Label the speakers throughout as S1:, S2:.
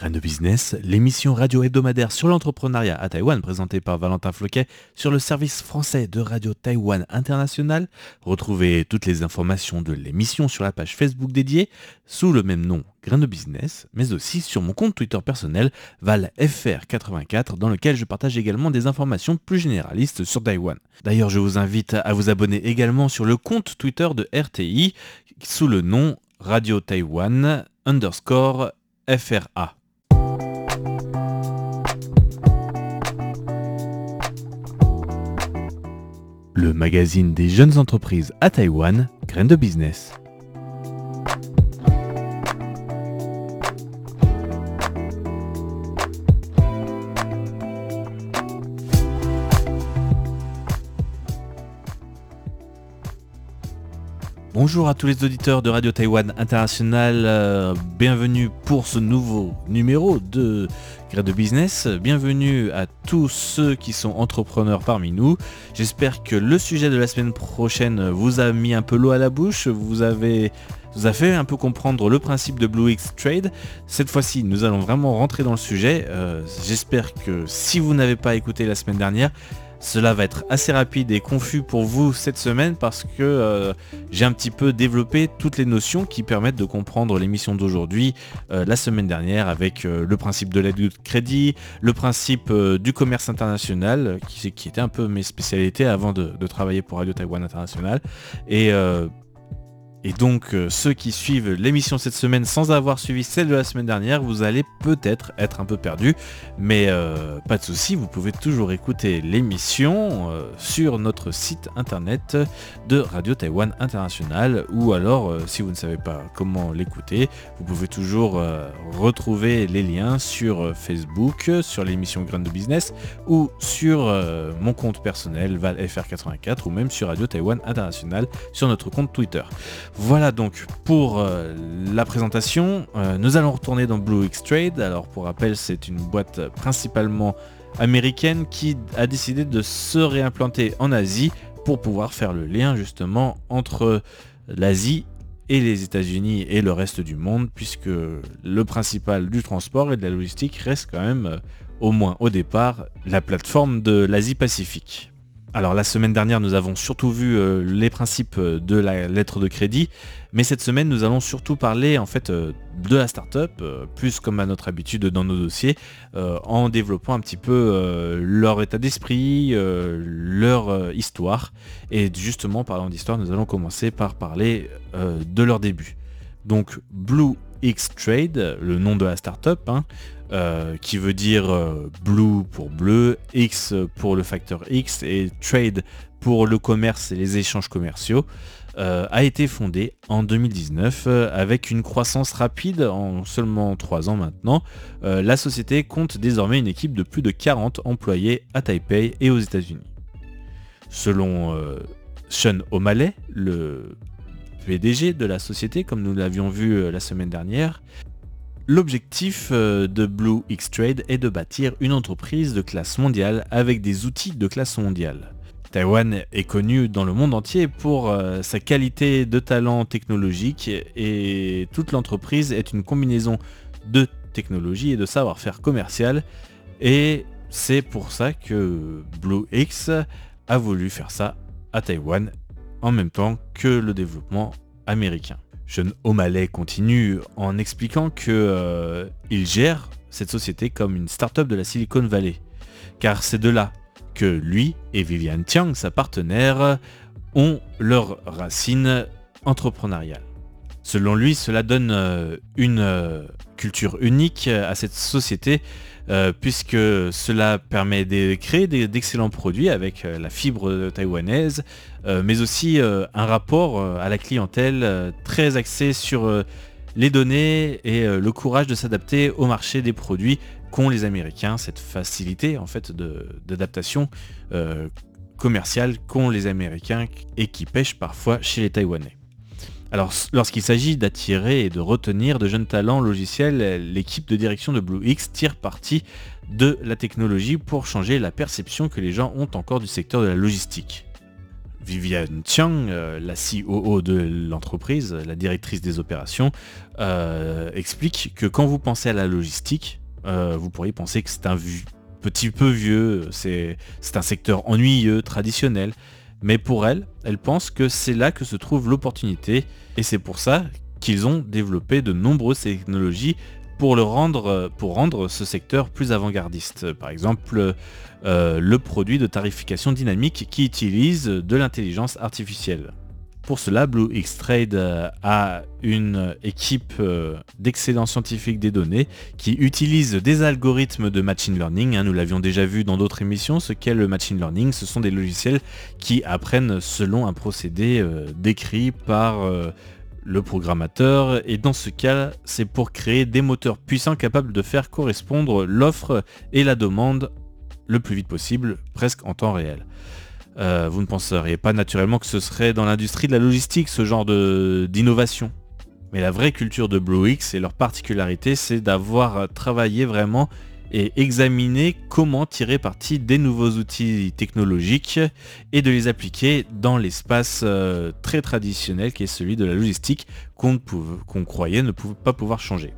S1: Graines de business, l'émission radio hebdomadaire sur l'entrepreneuriat à Taïwan présentée par Valentin Floquet sur le service français de Radio Taïwan International. Retrouvez toutes les informations de l'émission sur la page Facebook dédiée sous le même nom Graines de business, mais aussi sur mon compte Twitter personnel ValFR84 dans lequel je partage également des informations plus généralistes sur Taïwan. D'ailleurs, je vous invite à vous abonner également sur le compte Twitter de RTI sous le nom Radio Taïwan underscore FRA. Le magazine des jeunes entreprises à Taïwan, Graines de Business. Bonjour à tous les auditeurs de Radio Taïwan International, euh, bienvenue pour ce nouveau numéro de Grade de Business, bienvenue à tous ceux qui sont entrepreneurs parmi nous. J'espère que le sujet de la semaine prochaine vous a mis un peu l'eau à la bouche, vous avez fait un peu comprendre le principe de Blue X Trade. Cette fois-ci, nous allons vraiment rentrer dans le sujet. Euh, j'espère que si vous n'avez pas écouté la semaine dernière, cela va être assez rapide et confus pour vous cette semaine parce que euh, j'ai un petit peu développé toutes les notions qui permettent de comprendre l'émission d'aujourd'hui euh, la semaine dernière avec euh, le principe de l'aide de crédit, le principe du commerce international qui, était un peu mes spécialités avant de, de travailler pour Radio Taïwan International. Et et donc euh, ceux qui suivent l'émission cette semaine sans avoir suivi celle de la semaine dernière, vous allez peut-être être un peu perdu, mais euh, pas de souci, vous pouvez toujours écouter l'émission euh, sur notre site internet de Radio Taïwan International, ou alors si vous ne savez pas comment l'écouter, vous pouvez toujours retrouver les liens sur Facebook, sur l'émission Grain de Business, ou sur mon compte personnel ValFR84, ou même sur Radio Taïwan International sur notre compte Twitter. Voilà donc pour euh, la présentation. Euh, nous allons retourner dans Blue X Trade. Alors pour rappel, c'est une boîte principalement américaine qui a décidé de se réimplanter en Asie pour pouvoir faire le lien justement entre l'Asie et les États-Unis et le reste du monde, puisque le principal du transport et de la logistique reste quand même, euh, au moins au départ, la plateforme de l'Asie-Pacifique. Alors la semaine dernière, nous avons surtout vu euh, les principes euh, de la lettre de crédit, mais cette semaine, nous allons surtout parler en fait euh, de la startup, plus comme à notre habitude dans nos dossiers, en développant un petit peu leur état d'esprit, leur histoire. Et justement, parlant d'histoire, nous allons commencer par parler de leur début. Donc Blue X Trade, le nom de la startup, hein, euh, qui veut dire euh, blue pour bleu, X pour le facteur X et trade pour le commerce et les échanges commerciaux, euh, a été fondé en 2019 avec une croissance rapide en seulement 3 ans maintenant. la société compte désormais une équipe de plus de 40 employés à Taipei et aux États-Unis. Selon Sean O'Malley, le PDG de la société, comme nous l'avions vu la semaine dernière, L'objectif euh, de Blue X Trade est de bâtir une entreprise de classe mondiale avec des outils de classe mondiale. Taïwan est connu dans le monde entier pour euh, sa qualité de talent technologique et toute l'entreprise est une combinaison de technologie et de savoir-faire commercial. Et c'est pour ça que Blue X a voulu faire ça à Taïwan en même temps que le développement américain. Sean O'Malley continue en expliquant qu'il euh, gère cette société comme une start-up de la Silicon Valley. Car c'est de là que lui et Vivian Tiang, sa partenaire, ont leurs racines entrepreneuriales. Selon lui, cela donne euh, une euh, culture unique à cette société euh, puisque cela permet de créer d'excellents produits avec euh, la fibre taïwanaise, euh, mais aussi un rapport à la clientèle très axé sur les données et le courage de s'adapter au marché des produits qu'ont les Américains, cette facilité en fait d'adaptation commerciale qu'ont les Américains et qui pêchent parfois chez les Taïwanais. Alors, lorsqu'il s'agit d'attirer et de retenir de jeunes talents logiciels, l'équipe de direction de BlueX tire parti de la technologie pour changer la perception que les gens ont encore du secteur de la logistique. Viviane Tiang, la COO de l'entreprise, la directrice des opérations, explique que quand vous pensez à la logistique, vous pourriez penser que c'est un petit peu vieux, c'est un secteur ennuyeux, traditionnel. Mais pour elle, elle pense que c'est là que se trouve l'opportunité et c'est pour ça qu'ils ont développé de nombreuses technologies pour, rendre ce secteur plus avant-gardiste. Par exemple, euh, le produit de tarification dynamique qui utilise de l'intelligence artificielle. Pour cela, Blue X Trade euh, a une équipe euh, d'excellents scientifiques des données qui utilise des algorithmes de machine learning. Hein. nous l'avions déjà vu dans d'autres émissions. Ce qu'est le machine learning, ce sont des logiciels qui apprennent selon un procédé euh, décrit par le programmateur. Et dans ce cas, c'est pour créer des moteurs puissants capables de faire correspondre l'offre et la demande le plus vite possible, presque en temps réel. Euh, vous ne penseriez pas naturellement que ce serait dans l'industrie de la logistique ce genre d'innovation. Mais la vraie culture de BlueX et leur particularité, c'est d'avoir travaillé vraiment et examiné comment tirer parti des nouveaux outils technologiques et de les appliquer dans l'espace euh, très traditionnel qui est celui de la logistique qu'on croyait ne pouvait pas pouvoir changer.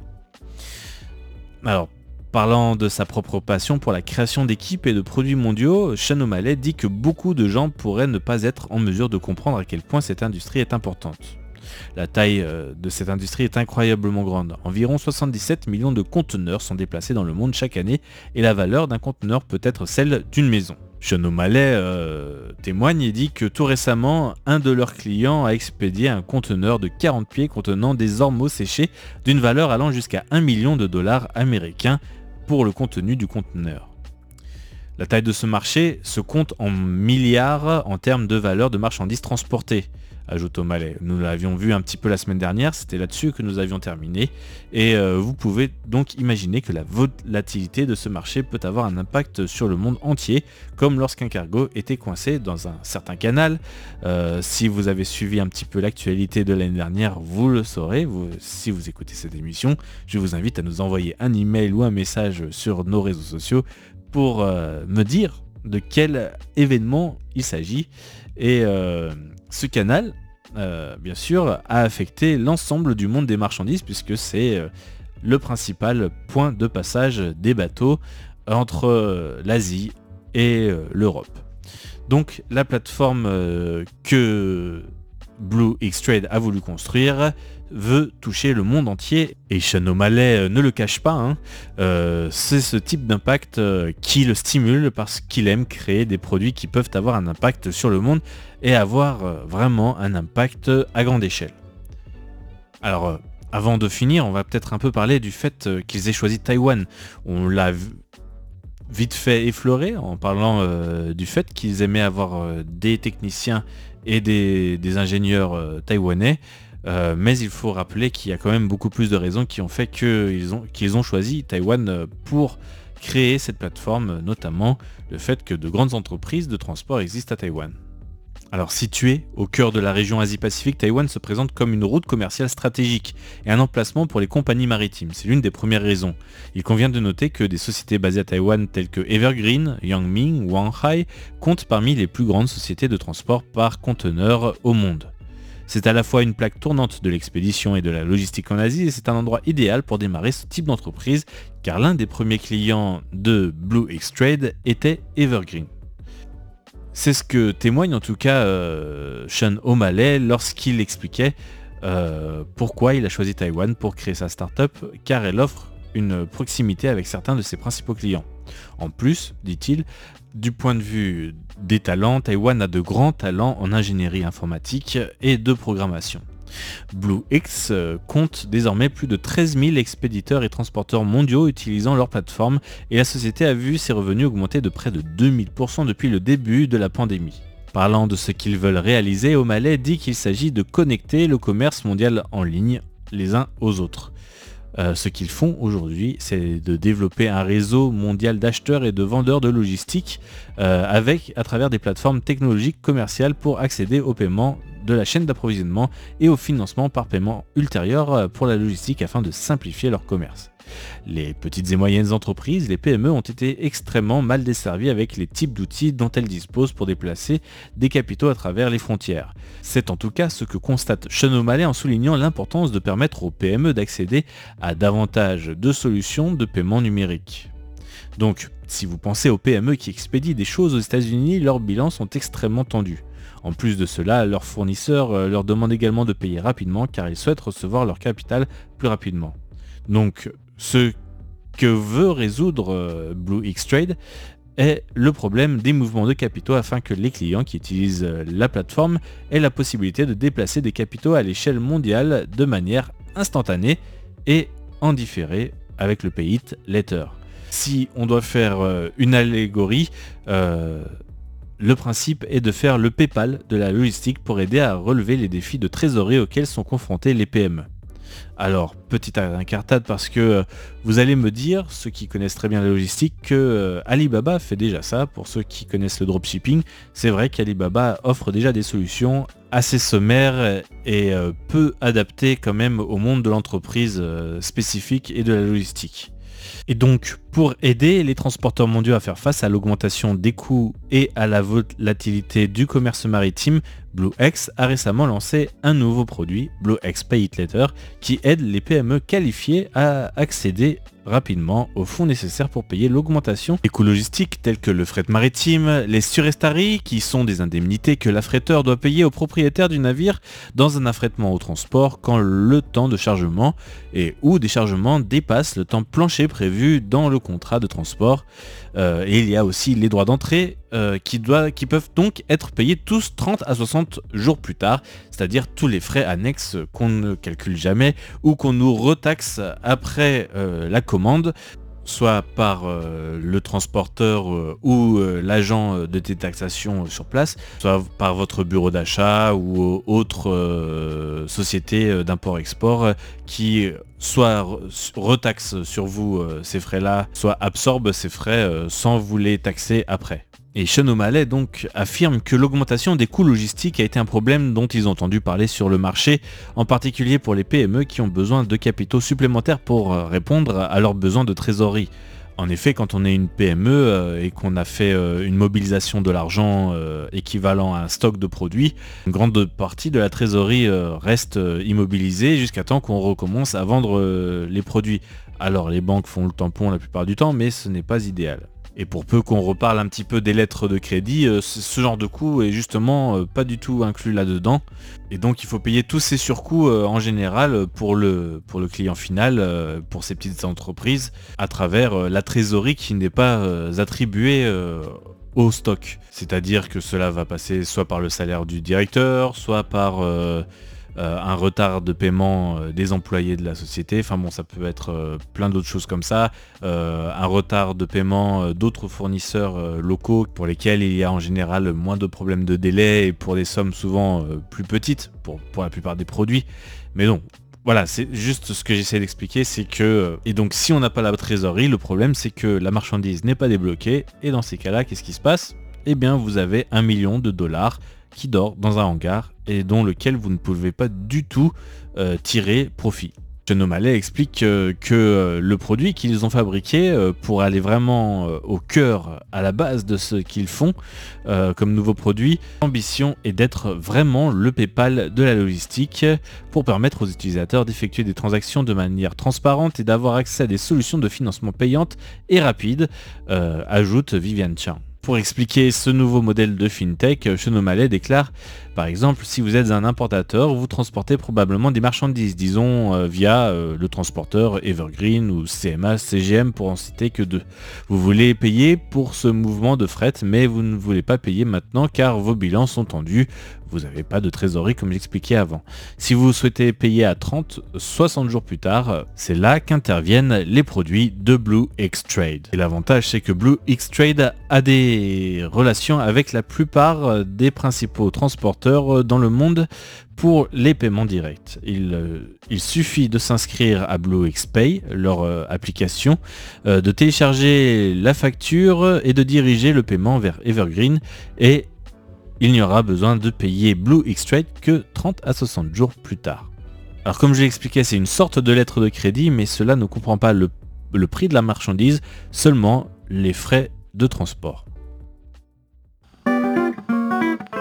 S1: Alors, Parlant de sa propre passion pour la création d'équipes et de produits mondiaux, Sean O'Malley dit que beaucoup de gens pourraient ne pas être en mesure de comprendre à quel point cette industrie est importante. La taille euh, de cette industrie est incroyablement grande. Environ 77 millions de conteneurs sont déplacés dans le monde chaque année et la valeur d'un conteneur peut être celle d'une maison. Sean O'Malley euh, témoigne et dit que tout récemment, un de leurs clients a expédié un conteneur de 40 pieds contenant des ormeaux séchés d'une valeur allant jusqu'à 1 million de dollars américains le contenu du conteneur. La taille de ce marché se compte en milliards en termes de valeur de marchandises transportées ajoute O'Malley. Nous l'avions vu un petit peu la semaine dernière, c'était là-dessus que nous avions terminé. Et euh, vous pouvez donc imaginer que la volatilité de ce marché peut avoir un impact sur le monde entier, comme lorsqu'un cargo était coincé dans un certain canal. Euh, si vous avez suivi un petit peu l'actualité de l'année dernière, vous le saurez. si vous écoutez cette émission, je vous invite à nous envoyer un email ou un message sur nos réseaux sociaux pour euh, me dire de quel événement il s'agit. Et ce canal, euh, bien sûr, a affecté l'ensemble du monde des marchandises puisque c'est euh, le principal point de passage des bateaux entre euh, l'Asie et l'Europe. Donc la plateforme que Blue X Trade a voulu construire veut toucher le monde entier et Sean O'Malley ne le cache pas. Hein. c'est ce type d'impact qui le stimule parce qu'il aime créer des produits qui peuvent avoir un impact sur le monde et avoir euh, vraiment un impact à grande échelle. Alors, euh, avant de finir, on va peut-être un peu parler du fait euh, qu'ils aient choisi Taïwan. On l'a vite fait effleurer en parlant du fait qu'ils aimaient avoir des techniciens et des, ingénieurs taïwanais. mais il faut rappeler qu'il y a quand même beaucoup plus de raisons qui ont fait qu'ils ont, qu'ils ont choisi Taïwan pour créer cette plateforme, notamment le fait que de grandes entreprises de transport existent à Taïwan. Alors situé au cœur de la région Asie-Pacifique, Taïwan se présente comme une route commerciale stratégique et un emplacement pour les compagnies maritimes. C'est l'une des premières raisons. Il convient de noter que des sociétés basées à Taïwan telles que Evergreen, Yangming ou Wanhai comptent parmi les plus grandes sociétés de transport par conteneur au monde. C'est à la fois une plaque tournante de l'expédition et de la logistique en Asie et c'est un endroit idéal pour démarrer ce type d'entreprise car l'un des premiers clients de Blue X Trade était Evergreen. C'est ce que témoigne en tout cas euh, Sean O'Malley lorsqu'il expliquait euh, pourquoi il a choisi Taïwan pour créer sa startup, car elle offre une proximité avec certains de ses principaux clients. En plus, dit-il, du point de vue des talents, Taïwan a de grands talents en ingénierie informatique et de programmation. BlueX euh, compte désormais plus de 13 000 expéditeurs et transporteurs mondiaux utilisant leur plateforme et la société a vu ses revenus augmenter de près de 2000% depuis le début de la pandémie. Parlant de ce qu'ils veulent réaliser, O'Malley dit qu'il s'agit de connecter le commerce mondial en ligne les uns aux autres. Euh, ce qu'ils font aujourd'hui, c'est de développer un réseau mondial d'acheteurs et de vendeurs de logistique euh, avec à travers des plateformes technologiques commerciales pour accéder au paiement de la chaîne d'approvisionnement et au financement par paiement ultérieur euh, pour la logistique afin de simplifier leur commerce. Les petites et moyennes entreprises, les PME, ont été extrêmement mal desservies avec les types d'outils dont elles disposent pour déplacer des capitaux à travers les frontières. C'est en tout cas ce que constate Sean en soulignant l'importance de permettre aux PME d'accéder à davantage de solutions de paiement numérique. Donc, si vous pensez aux PME qui expédient des choses aux États-Unis, leurs bilans sont extrêmement tendus. En plus de cela, leurs fournisseurs euh, leur demandent également de payer rapidement car ils souhaitent recevoir leur capital plus rapidement. Donc, ce que veut résoudre euh, Blue X Trade est le problème des mouvements de capitaux afin que les clients qui utilisent euh, la plateforme aient la possibilité de déplacer des capitaux à l'échelle mondiale de manière instantanée et en différé avec le Pay It Letter. Si on doit faire une allégorie, le principe est de faire le PayPal de la logistique pour aider à relever les défis de trésorerie auxquels sont confrontés les PME. Alors, petite incartade parce que euh, vous allez me dire, ceux qui connaissent très bien la logistique, que euh, Alibaba fait déjà ça. Pour ceux qui connaissent le dropshipping, c'est vrai qu'Alibaba offre déjà des solutions assez sommaires et euh, peu adaptées quand même au monde de l'entreprise spécifique et de la logistique. Et donc, pour aider les transporteurs mondiaux à faire face à l'augmentation des coûts et à la volatilité du commerce maritime, BlueX a récemment lancé un nouveau produit, BlueX Pay It Later, qui aide les PME qualifiées à accéder rapidement aux fonds nécessaires pour payer l'augmentation des coûts que le fret maritime, les surestaries qui sont des indemnités que l'affréteur doit payer au propriétaire du navire dans un affrètement au transport quand le temps de chargement et ou déchargement dépasse le temps plancher prévu dans le contrat de transport. Euh, et il y a aussi les droits d'entrée euh, qui, qui peuvent donc être payés tous 30 à 60 jours plus tard, c'est-à-dire tous les frais annexes qu'on ne calcule jamais ou qu'on nous retaxe après euh, la commande soit par le transporteur ou l'agent de détaxation sur place, soit par votre bureau d'achat ou autre société d'import-export qui soit retaxe sur vous euh, ces frais-là, soit absorbe ces frais euh, sans vous les taxer après. Et Sean O'Malley donc affirme que l'augmentation des coûts logistiques a été un problème dont ils ont entendu parler sur le marché, en particulier pour les PME qui ont besoin de capitaux supplémentaires pour euh, répondre à leurs besoins de trésorerie. En effet, quand on est une PME euh, et qu'on a fait euh, une mobilisation de l'argent équivalent à un stock de produits, une grande partie de la trésorerie reste immobilisée jusqu'à temps qu'on recommence à vendre les produits. Alors les banques font le tampon la plupart du temps, mais ce n'est pas idéal. Et pour peu qu'on reparle un petit peu des lettres de crédit, euh, ce genre de coût est justement euh, pas du tout inclus là-dedans. Et donc il faut payer tous ces surcoûts euh, en général pour le, pour le client final, pour ces petites entreprises, à travers la trésorerie qui n'est pas attribuée au stock. C'est-à-dire que cela va passer soit par le salaire du directeur, soit par un retard de paiement euh, des employés de la société, enfin bon ça peut être euh, plein d'autres choses comme ça, un retard de paiement d'autres fournisseurs locaux pour lesquels il y a en général moins de problèmes de délai et pour des sommes souvent plus petites pour, pour la plupart des produits. Mais non, voilà, c'est juste ce que j'essaie d'expliquer, c'est que... Et donc si on n'a pas la trésorerie, le problème c'est que la marchandise n'est pas débloquée, et dans ces cas-là, qu'est-ce qui se passe? Eh bien vous avez un million de dollars qui dort dans un hangar et dont lequel vous ne pouvez pas du tout euh, tirer profit. Malais explique euh, que euh, le produit qu'ils ont fabriqué pour aller vraiment au cœur, à la base de ce qu'ils font comme nouveau produit, l'ambition est d'être vraiment le PayPal de la logistique pour permettre aux utilisateurs d'effectuer des transactions de manière transparente et d'avoir accès à des solutions de financement payantes et rapides, ajoute Viviane Chan. Pour expliquer ce nouveau modèle de fintech, Chenomalet déclare par exemple, si vous êtes un importateur, vous transportez probablement des marchandises, disons euh, via euh, le transporteur Evergreen ou CMA, CGM pour en citer que deux. Vous voulez payer pour ce mouvement de fret, mais vous ne voulez pas payer maintenant car vos bilans sont tendus, vous n'avez pas de trésorerie comme j'expliquais avant. Si vous souhaitez payer à 30, 60 jours plus tard, c'est là qu'interviennent les produits de Blue X Trade. Et l'avantage c'est que Blue X Trade a des relations avec la plupart des principaux transporteurs euh, dans le monde pour les paiements directs. Il, euh, il suffit de s'inscrire à BlueXPay, leur euh, application, de télécharger la facture et de diriger le paiement vers Evergreen et il n'y aura besoin de payer Blue Trade que 30 à 60 jours plus tard. Alors comme je l'ai expliqué, c'est une sorte de lettre de crédit, mais cela ne comprend pas le prix de la marchandise, seulement les frais de transport.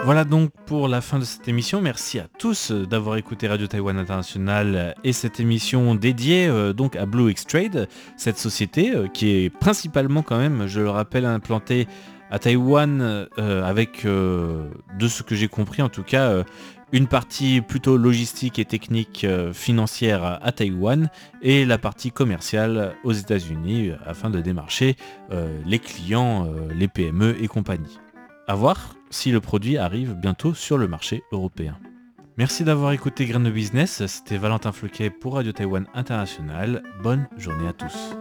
S1: Voilà donc pour la fin de cette émission. Merci à tous d'avoir écouté Radio Taïwan International et cette émission dédiée euh, donc à Blue X Trade, cette société euh, qui est principalement quand même, je le rappelle, implantée à Taïwan euh, avec, de ce que j'ai compris en tout cas, une partie plutôt logistique et technique financière à Taïwan et la partie commerciale aux États-Unis afin de démarcher les clients, les PME et compagnie. A voir si le produit arrive bientôt sur le marché européen. Merci d'avoir écouté Grain de Business, c'était Valentin Floquet pour Radio Taïwan International. Bonne journée à tous.